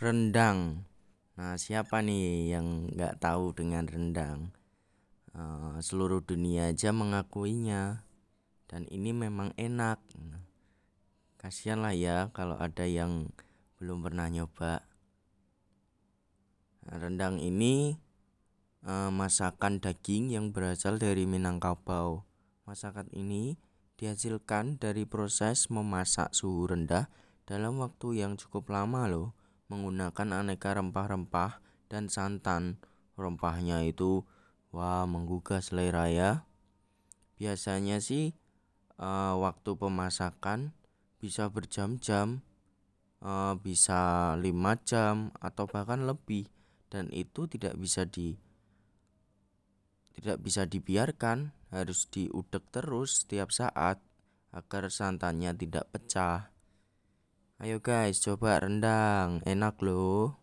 rendang. Nah, siapa nih yang nggak tahu dengan rendang? Uh, seluruh dunia aja mengakuinya, dan ini memang enak. Kasihan lah ya kalau ada yang belum pernah nyoba. Nah, rendang ini uh, masakan daging yang berasal dari Minangkabau. Masakan ini dihasilkan dari proses memasak suhu rendah dalam waktu yang cukup lama loh menggunakan aneka rempah-rempah dan santan. Rempahnya itu wah menggugah selera ya. Biasanya sih uh, waktu pemasakan bisa berjam-jam, uh, bisa lima jam atau bahkan lebih dan itu tidak bisa di tidak bisa dibiarkan, harus diudek terus setiap saat agar santannya tidak pecah. Ayo guys, coba rendang, enak loh.